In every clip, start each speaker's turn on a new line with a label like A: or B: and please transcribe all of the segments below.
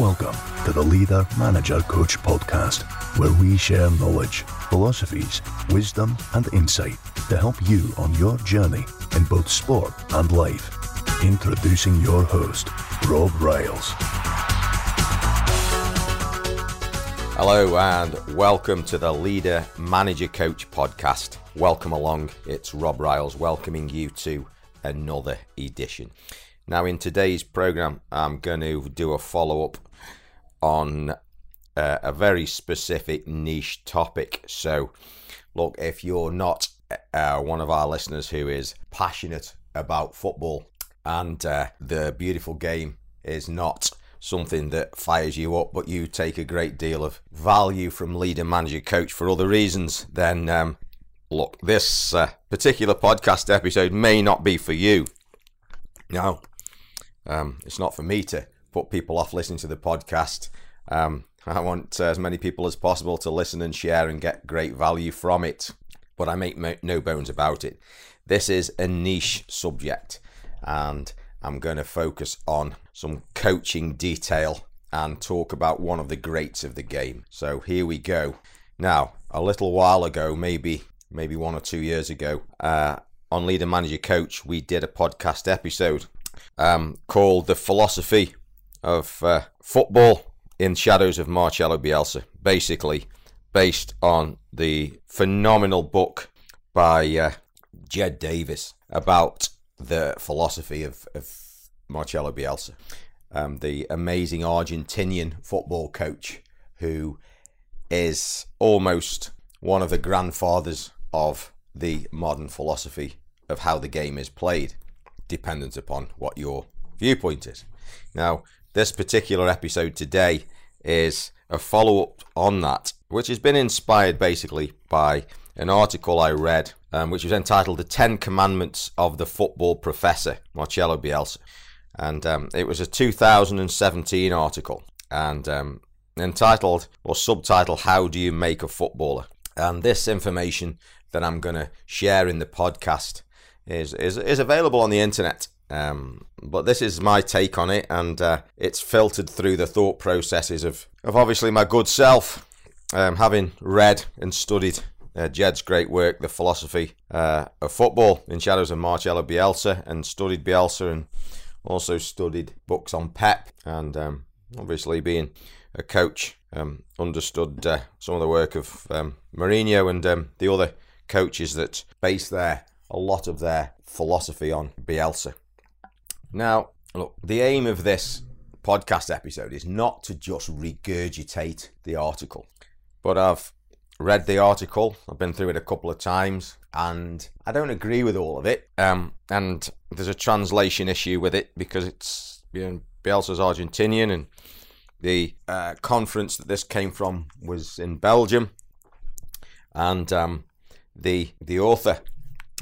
A: Welcome to the Leader Manager Coach podcast, where we share knowledge, philosophies, wisdom, and insight to help you on your journey in both sport and life. Introducing your host, Rob Riles.
B: Hello and welcome to the Leader Manager Coach podcast. Welcome along. It's Rob Riles welcoming you to another edition. Now, in today's program, I'm going to do a follow up on uh, a very specific niche topic. So, look, if you're not uh, one of our listeners who is passionate about football and uh, the beautiful game is not something that fires you up, but you take a great deal of value from leader, manager, coach for other reasons, then um, look, this uh, particular podcast episode may not be for you. Now, um, it's not for me to put people off listening to the podcast. Um, I want uh, as many people as possible to listen and share and get great value from it. But I make no bones about it. This is a niche subject, and I'm going to focus on some coaching detail and talk about one of the greats of the game. So here we go. Now, a little while ago, maybe maybe one or two years ago, uh, on Leader Manager Coach, we did a podcast episode um, called The Philosophy of uh, Football in Shadows of Marcelo Bielsa, basically based on the phenomenal book by uh, Jed Davies about the philosophy of, of Marcelo Bielsa, um, the amazing Argentinian football coach who is almost one of the grandfathers of the modern philosophy of how the game is played dependent upon what your viewpoint is. Now, this particular episode today is a follow up on that, which has been inspired basically by an article I read, um, which was entitled The Ten Commandments of the Football Professor, Marcelo Bielsa. And um, it was a 2017 article and um, entitled or subtitled How Do You Make a Footballer? And this information that I'm going to share in the podcast is is, is available on the internet. Um, but this is my take on it, and uh, it's filtered through the thought processes of, of obviously my good self, um, having read and studied uh, Jed's great work, The Philosophy uh, of Football in Shadows of Marcelo Bielsa, and studied Bielsa and also studied books on Pep, and um, obviously being a coach, um, understood uh, some of the work of um, Mourinho and um, the other coaches that base their a lot of their philosophy on Bielsa. Now, look, the aim of this podcast episode is not to just regurgitate the article, but I've read the article, I've been through it a couple of times, and I don't agree with all of it. Um, and there's a translation issue with it because it's you know, Bielsa's Argentinian, and the uh, conference that this came from was in Belgium, and um, the the author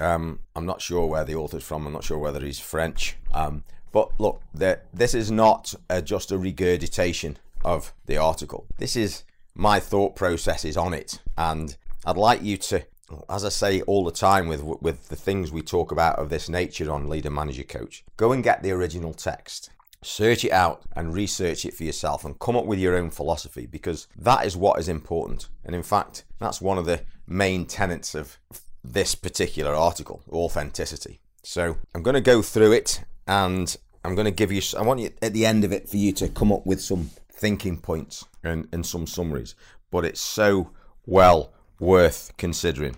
B: um, I'm not sure where the author's from. I'm not sure whether he's French. Um, but look, this is not just a regurgitation of the article. This is my thought processes on it, and I'd like you to, as I say all the time with with the things we talk about of this nature on Leader Manager Coach, go and get the original text. Search it out and research it for yourself and come up with your own philosophy because that is what is important. And in fact, that's one of the main tenets of this particular article, authenticity. So I'm going to go through it and I'm going to give you, I want you at the end of it for you to come up with some thinking points and, and some summaries. But it's so well worth considering.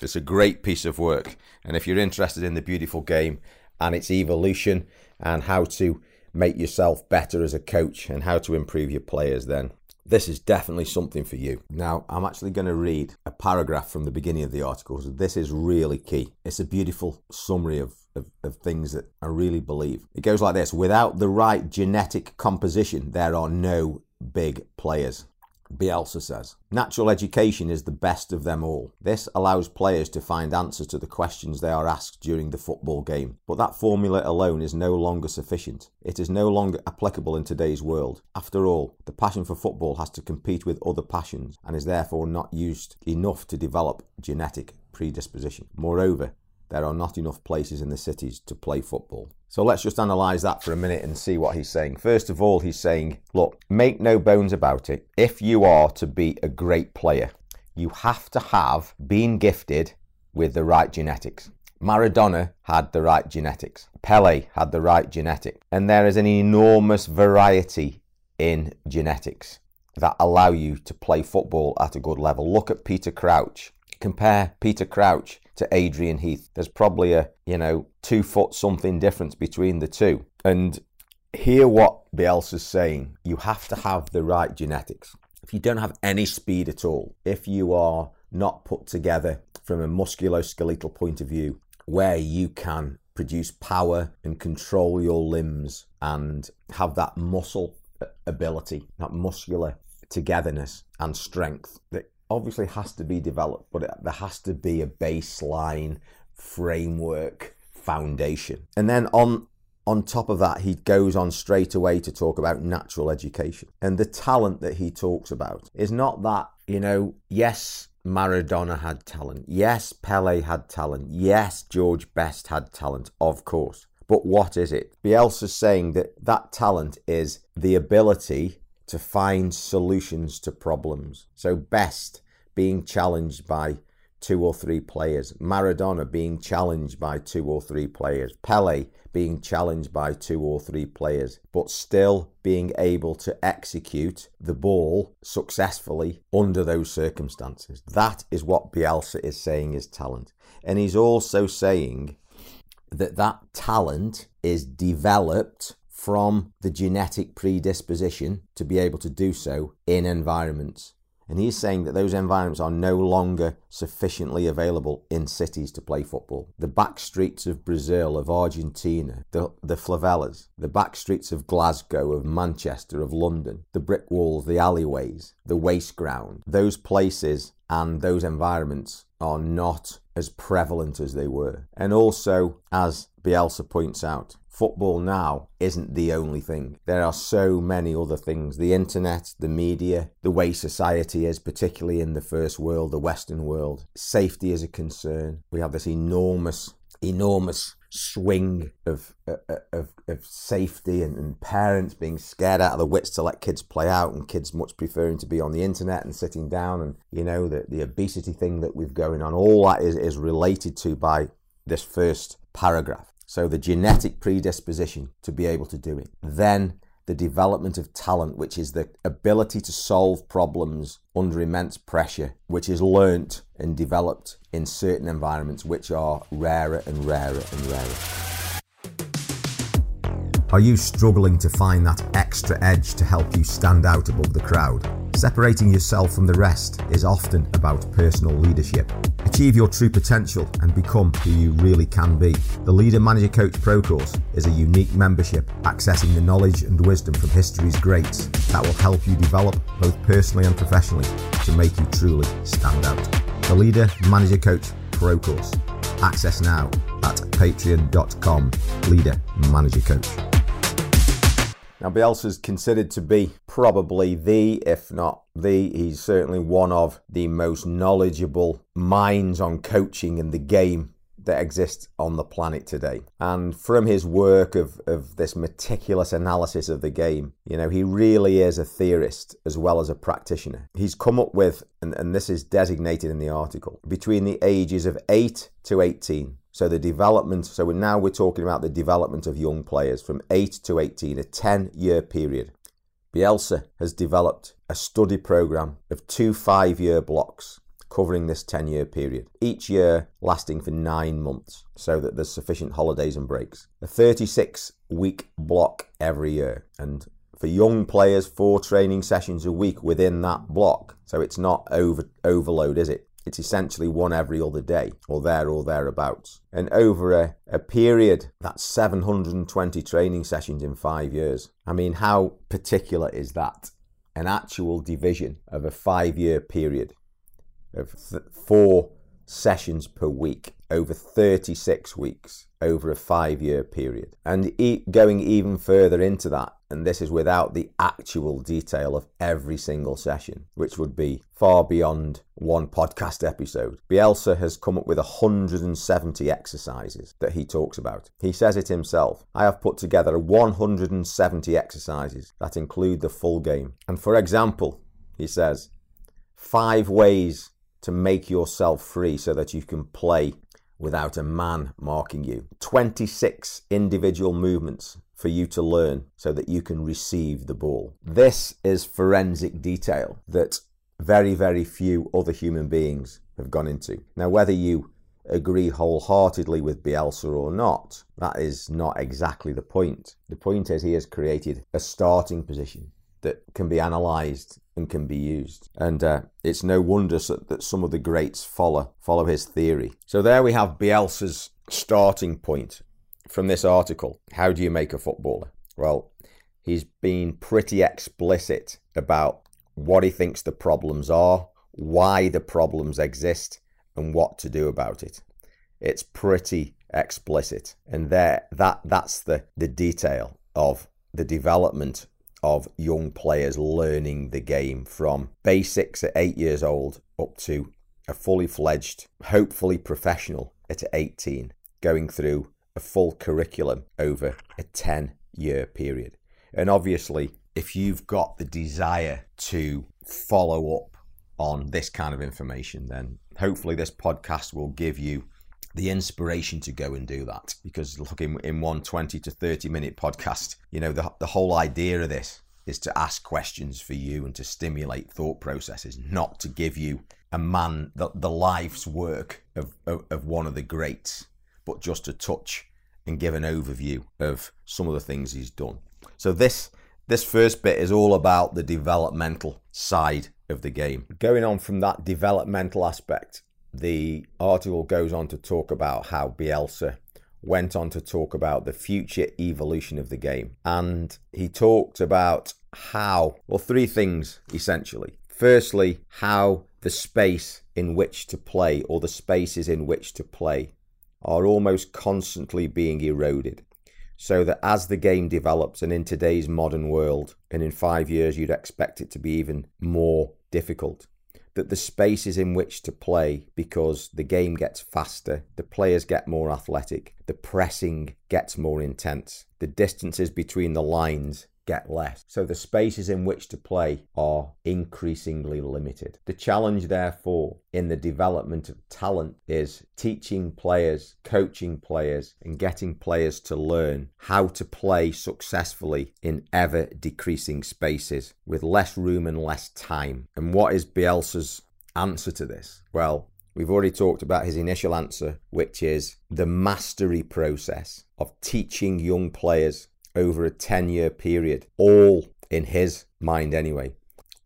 B: It's a great piece of work. And if you're interested in the beautiful game and its evolution and how to make yourself better as a coach and how to improve your players, then this is definitely something for you. Now, I'm actually going to read a paragraph from the beginning of the article. So this is really key. It's a beautiful summary of, of, of, things that I really believe. It goes like this Without the right genetic composition, there are no big players. Bielsa says. Natural education is the best of them all. This allows players to find answers to the questions they are asked during the football game. But that formula alone is no longer sufficient. It is no longer applicable in today's world. After all, the passion for football has to compete with other passions and is therefore not used enough to develop genetic predisposition. Moreover, there are not enough places in the cities to play football. So let's just analyse that for a minute and see what he's saying. First of all, he's saying, look, make no bones about it. If you are to be a great player, you have to have been gifted with the right genetics. Maradona had the right genetics. Pele had the right genetic. And there is an enormous variety in genetics that allow you to play football at a good level. Look at Peter Crouch. Compare Peter Crouch to Adrian Heath. There's probably a, you know, two foot something difference between the two. And hear what Bielsa's saying. You have to have the right genetics. If you don't have any speed at all, if you are not put together from a musculoskeletal point of view, where you can produce power and control your limbs and have that muscle ability, that muscular togetherness and strength that obviously has to be developed, but it, there has to be a baseline framework foundation. And then on on top of that, he goes on straight away to talk about natural education. And the talent that he talks about is not that, you know, yes, Maradona had talent. Yes, Pele had talent. Yes, George Best had talent, of course. But what is it? Bielsa's saying that that talent is the ability to find solutions to problems. So, Best being challenged by two or three players, Maradona being challenged by two or three players, Pele being challenged by two or three players, but still being able to execute the ball successfully under those circumstances. That is what Bielsa is saying is talent. And he's also saying that that talent is developed from the genetic predisposition to be able to do so in environments and he's saying that those environments are no longer sufficiently available in cities to play football. The back streets of Brazil, of Argentina, the, the favelas, the back streets of Glasgow, of Manchester, of London, the brick walls, the alleyways, the waste ground, those places and those environments are not as prevalent as they were. And also, as Bielsa points out, football now isn't the only thing. There are so many other things the internet, the media, the way society is, particularly in the first world, the Western world. Safety is a concern. We have this enormous, enormous swing of, uh, of, of safety and, and, parents being scared out of the wits to let kids play out and kids much preferring to be on the internet and sitting down and you know the, the obesity thing that we've going on all that is, is related to by this first paragraph so the genetic predisposition to be able to do it. Then the development of talent, which is the ability to solve problems under immense pressure, which is learnt and developed in certain environments, which are rarer and rarer and rarer.
C: Are you struggling to find that extra edge to help you stand out above the crowd? Separating yourself from the rest is often about personal leadership. Achieve your true potential and become who you really can be. The Leader Manager Coach Pro Course is a unique membership accessing the knowledge and wisdom from history's greats that will help you develop both personally and professionally to make you truly stand out. The Leader Manager Coach Pro Course. Access now at patreon.com Leader Manager Coach.
B: Now, Bielsa is considered to be probably the, if not the, he's certainly one of the most knowledgeable minds on coaching in the game that exists on the planet today. And from his work of, of this meticulous analysis of the game, you know, he really is a theorist as well as a practitioner. He's come up with, and, and this is designated in the article, between the ages of 8 to 18, so the development, so now we're talking about the development of young players from 8 to 18, a 10 year period. Bielsa has developed a study program of two five year blocks covering this 10 year period, each year lasting for nine months, so that there's sufficient holidays and breaks. A 36 week block every year, and for young players, four training sessions a week within that block. So it's not over overload, is it? It's essentially one every other day, or there or thereabouts. And over a, a period, that's 720 training sessions in five years. I mean, how particular is that? An actual division of a five year period of th- four sessions per week over 36 weeks over a five year period. And e- going even further into that, and this is without the actual detail of every single session, which would be far beyond one podcast episode. Bielsa has come up with 170 exercises that he talks about. He says it himself. I have put together 170 exercises that include the full game. And for example, he says, five ways to make yourself free so that you can play without a man marking you. 26 individual movements for you to learn so that you can receive the ball. This is forensic detail that very, very few other human beings have gone into. Now, whether you agree wholeheartedly with Bielsa or not, that is not exactly the point. The point is he has created a starting position that can be analysed and can be used. And uh, it's no wonder that, some of the greats follow follow his theory. So there we have Bielsa's starting point from this article. How do you make a footballer? Well, he's been pretty explicit about what he thinks the problems are, why the problems exist, and what to do about it. It's pretty explicit, and there that that's the the detail of the development of young players learning the game from basics at eight years old up to a fully fledged, hopefully professional at 18, going through a full curriculum over a 10 year period. And obviously, if you've got the desire to follow up on this kind of information, then hopefully this podcast will give you the inspiration to go and do that. Because look, in, in one 20 to 30 minute podcast, you know, the, the whole idea of this is to ask questions for you and to stimulate thought processes, not to give you a man, the, the life's work of, of, of one of the greats, but just to touch and give an overview of some of the things he's done. So this this first bit is all about the developmental side of the game. Going on from that developmental aspect, the article goes on to talk about how Bielsa went on to talk about the future evolution of the game. And he talked about how, well, three things essentially. Firstly, how the space in which to play or the spaces in which to play are almost constantly being eroded. So that as the game develops, and in today's modern world, and in five years, you'd expect it to be even more difficult that the spaces in which to play because the game gets faster, the players get more athletic, the pressing gets more intense, the distances between the lines get less. So the spaces in which to play are increasingly limited. The challenge, therefore, in the development of talent is teaching players, coaching players, and getting players to learn how to play successfully in ever decreasing spaces with less room and less time. And what is Bielsa's answer to this? Well, We've already talked about his initial answer, which is the mastery process of teaching young players over a 10 year period, all in his mind anyway,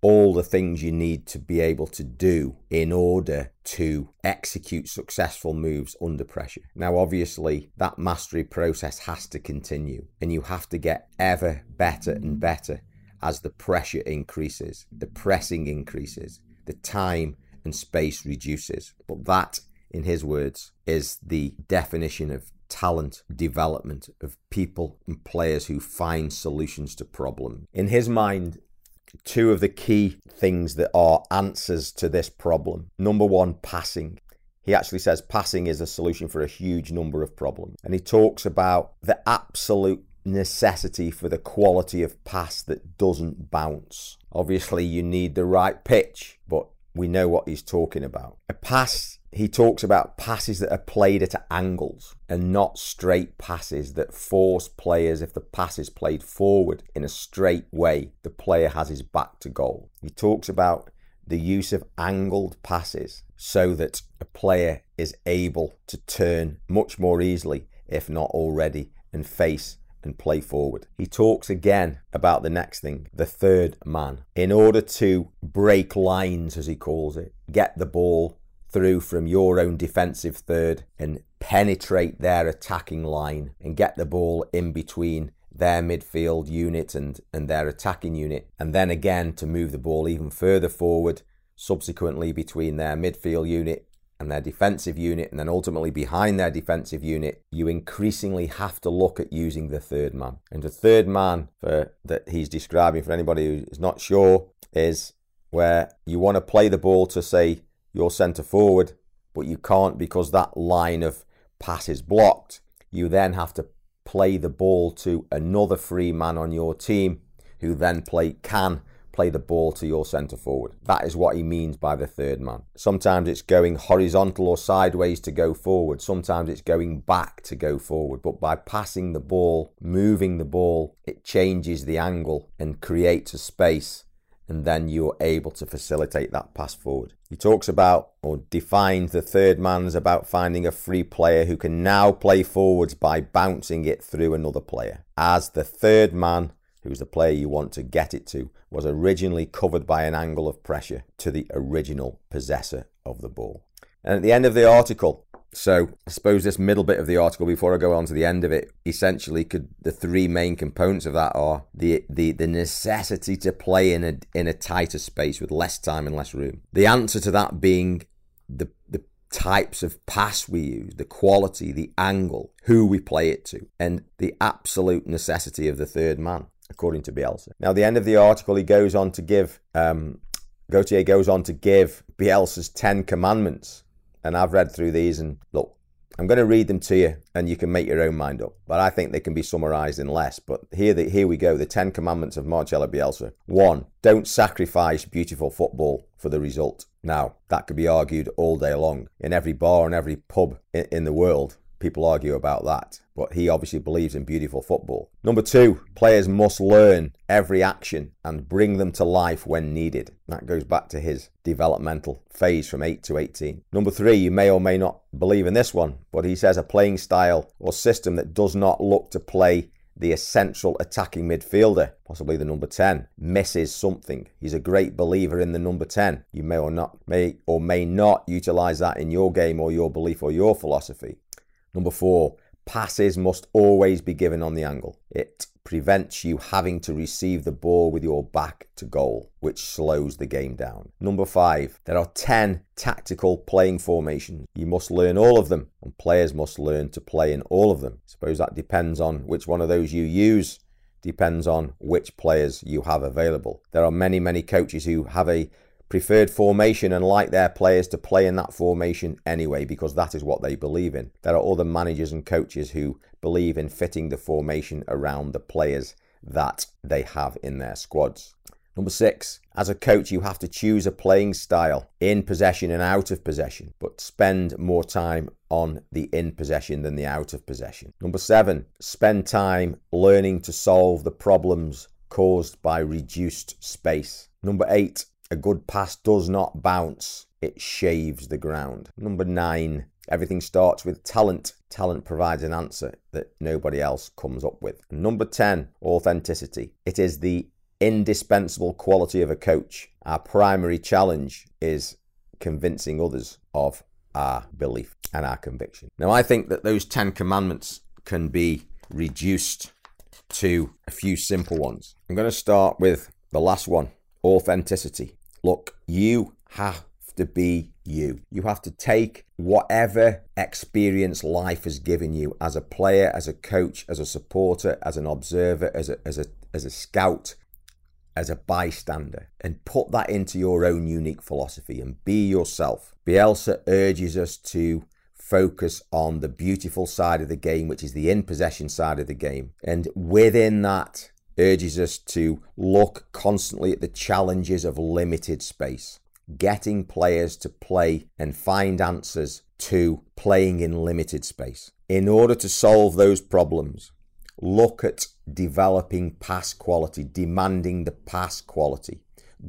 B: all the things you need to be able to do in order to execute successful moves under pressure. Now, obviously, that mastery process has to continue, and you have to get ever better and better as the pressure increases, the pressing increases, the time and space reduces. But that, in his words, is the definition of talent development of people and players who find solutions to problems. In his mind, two of the key things that are answers to this problem. Number one, passing. He actually says passing is a solution for a huge number of problems. And he talks about the absolute necessity for the quality of pass that doesn't bounce. Obviously, you need the right pitch, but we know what he's talking about. A pass he talks about passes that are played at angles and not straight passes that force players, if the pass is played forward in a straight way, the player has his back to goal. He talks about the use of angled passes so that a player is able to turn much more easily, if not already, and face and play forward. He talks again about the next thing, the third man. In order to break lines, as he calls it, get the ball through from your own defensive third and penetrate their attacking line and get the ball in between their midfield unit and, and their attacking unit, and then again to move the ball even further forward, subsequently between their midfield unit and their defensive unit, and then ultimately behind their defensive unit, you increasingly have to look at using the third man. And the third man for, that he's describing for anybody who is not sure is where you want to play the ball to say your centre forward, but you can't because that line of pass is blocked. You then have to play the ball to another free man on your team who then play can play the ball to your centre forward. That is what he means by the third man. Sometimes it's going horizontal or sideways to go forward. Sometimes it's going back to go forward. But by passing the ball, moving the ball, it changes the angle and creates a space and then you're able to facilitate that pass forward. He talks about or defines the third man as about finding a free player who can now play forwards by bouncing it through another player. As the third man, who's the player you want to get it to, was originally covered by an angle of pressure to the original possessor of the ball. And at the end of the article, so I suppose this middle bit of the article, before I go on to the end of it, essentially could the three main components of that are the the, the necessity to play in a in a tighter space with less time and less room. The answer to that being the the types of pass we use, the quality, the angle, who we play it to, and the absolute necessity of the third man, according to Bielsa. Now, the end of the article, he goes on to give, um, Gautier goes on to give Bielsa's 10 commandments and I've read through these and look, I'm going to read them to you and you can make your own mind up. But I think they can be summarized in less. But here, the, here we go the 10 commandments of Marcelo Bielsa. One, don't sacrifice beautiful football for the result. Now, that could be argued all day long in every bar and every pub in, in the world. People argue about that, but he obviously believes in beautiful football. Number two, players must learn every action and bring them to life when needed. That goes back to his developmental phase from 8 to 18. Number three, you may or may not believe in this one, but he says a playing style or system that does not look to play the essential attacking midfielder, possibly the number 10, misses something. He's a great believer in the number 10. You may or not may or may not utilize that in your game or your belief or your philosophy. Number four, passes must always be given on the angle. It prevents you having to receive the ball with your back to goal, which slows the game down. Number five, there are 10 tactical playing formations. You must learn all of them, and players must learn to play in all of them. Suppose that depends on which one of those you use, depends on which players you have available. There are many, many coaches who have a preferred formation and like their players to play in that formation anyway because that is what they believe in. There are other managers and coaches who believe in fitting the formation around the players that they have in their squads. Number six, as a coach, you have to choose a playing style in possession and out of possession, but spend more time on the in possession than the out of possession. Number seven, spend time learning to solve the problems caused by reduced space. Number eight, a good pass does not bounce, it shaves the ground. Number nine, everything starts with talent. Talent provides an answer that nobody else comes up with. Number 10, authenticity. It is the indispensable quality of a coach. Our primary challenge is convincing others of our belief and our conviction. Now, I think that those 10 commandments can be reduced to a few simple ones. I'm going to start with the last one authenticity. Look, you have to be you. You have to take whatever experience life has given you as a player, as a coach, as a supporter, as an observer, as a, as a, as a scout, as a bystander, and put that into your own unique philosophy and be yourself. Bielsa urges us to focus on the beautiful side of the game, which is the in possession side of the game. And within that, urges us to look constantly at the challenges of limited space, getting players to play and find answers to playing in limited space. In order to solve those problems, look at developing pass quality, demanding the pass quality.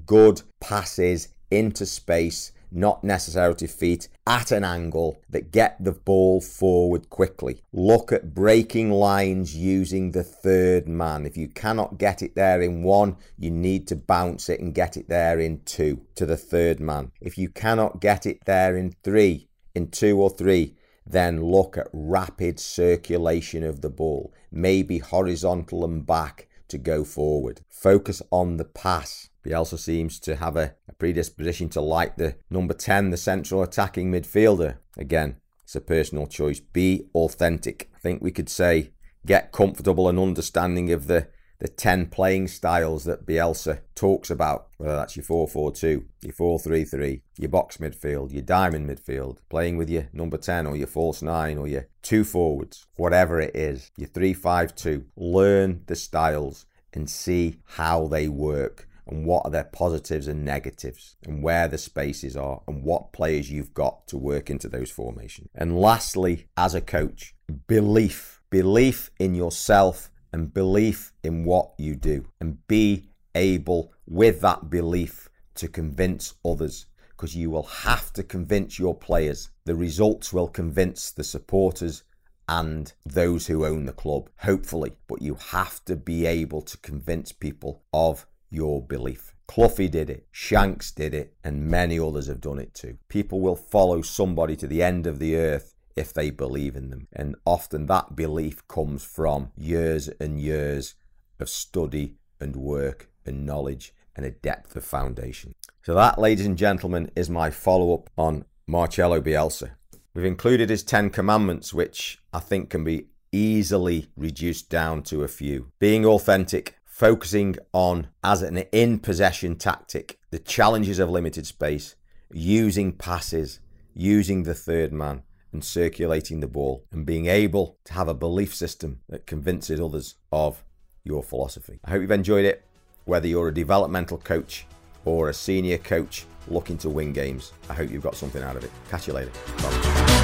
B: Good passes into space not necessarily feet, at an angle that get the ball forward quickly. Look at breaking lines using the third man. If you cannot get it there in one, you need to bounce it and get it there in two to the third man. If you cannot get it there in three, in two or three, then look at rapid circulation of the ball, maybe horizontal and back to go forward. Focus on the pass. Bielsa seems to have a, a predisposition to like the number 10, the central attacking midfielder. Again, it's a personal choice. Be authentic. I think we could say get comfortable and understanding of the the 10 playing styles that Bielsa talks about, whether that's your 4 4 2, your 4 3 3, your box midfield, your diamond midfield, playing with your number 10 or your false 9 or your two forwards, whatever it is, your 3 5 2. Learn the styles and see how they work and what are their positives and negatives and where the spaces are and what players you've got to work into those formations. And lastly, as a coach, belief. Belief in yourself and belief in what you do and be able with that belief to convince others because you will have to convince your players. The results will convince the supporters and those who own the club, hopefully. But you have to be able to convince people of your belief. Cloughie did it, Shanks did it, and many others have done it too. People will follow somebody to the end of the earth if they believe in them. And often that belief comes from years and years of study and work and knowledge and a depth of foundation. So, that, ladies and gentlemen, is my follow up on Marcelo Bielsa. We've included his 10 commandments, which I think can be easily reduced down to a few. Being authentic, focusing on, as an in possession tactic, the challenges of limited space, using passes, using the third man, and circulating the ball, and being able to have a belief system that convinces others of your philosophy. I hope you've enjoyed it, whether you're a developmental coach or a senior coach looking to win games. I hope you've got something out of it. Catch you later. Bye.